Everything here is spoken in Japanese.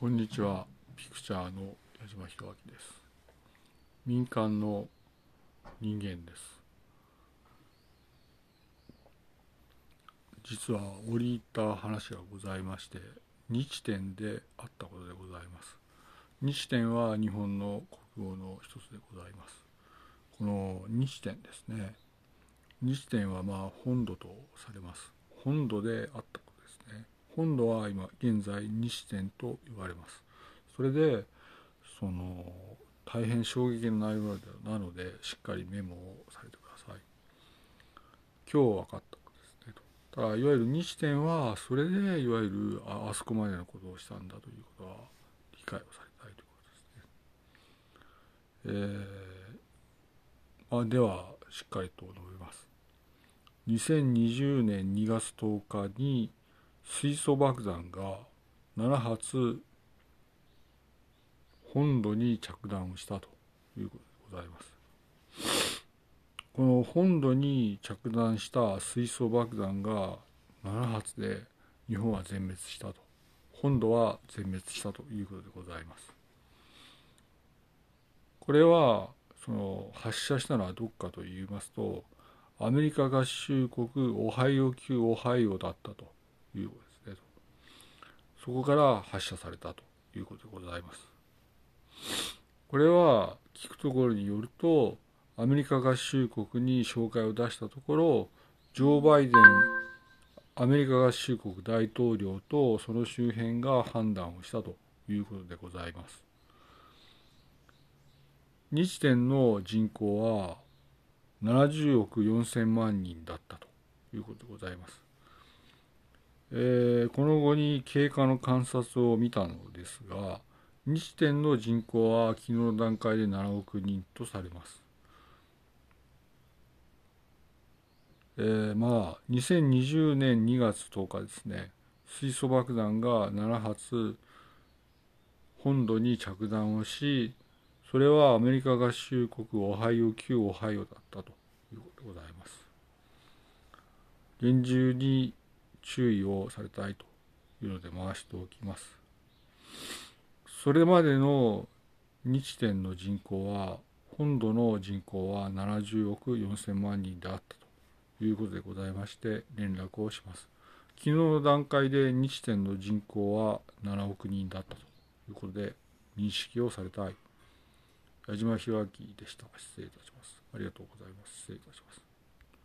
こんにちは。ピクチャーの矢島弘明です。民間の人間です。実は折り入った話がございまして日天であったことでございます。日天は日本の国語の一つでございます。この日天ですね。日天はまあ本土とされます。本土であったこ本土は今現在日天と言われます。それでその大変衝撃の内容なのでしっかりメモをされてください。今日分かったことですねただいわゆる日天はそれでいわゆるああそこまでのことをしたんだということは理解をされたいということですね。えー、まあ、ではしっかりと述べます。2020年2月10日に水素爆弾が7発本土に着弾をしたということでございます。この本土に着弾した水素爆弾が7発で日本は全滅したと。本土は全滅したということでございます。これはその発射したのはどこかと言いますとアメリカ合衆国オハイオ級オハイオだったということですね。そこから発射されたということでございます。これは聞くところによるとアメリカ合衆国に紹介を出したところジョー・バイデンアメリカ合衆国大統領とその周辺が判断をしたということでございます。日天の人口は70億4000万人だったということでございます。えー、この後に経過の観察を見たのですが日点の人口は昨日の段階で7億人とされます。えー、まあ2020年2月10日ですね水素爆弾が7発本土に着弾をしそれはアメリカ合衆国オハイオ旧オハイオだったということでございます。厳重に注意をされたいというので回しておきます。それまでの日点の人口は本土の人口は70億4000万人であったということでございまして連絡をします。昨日の段階で日点の人口は7億人だったということで認識をされたい。矢島弘明でした。失礼いたします。ありがとうございます。失礼いたします。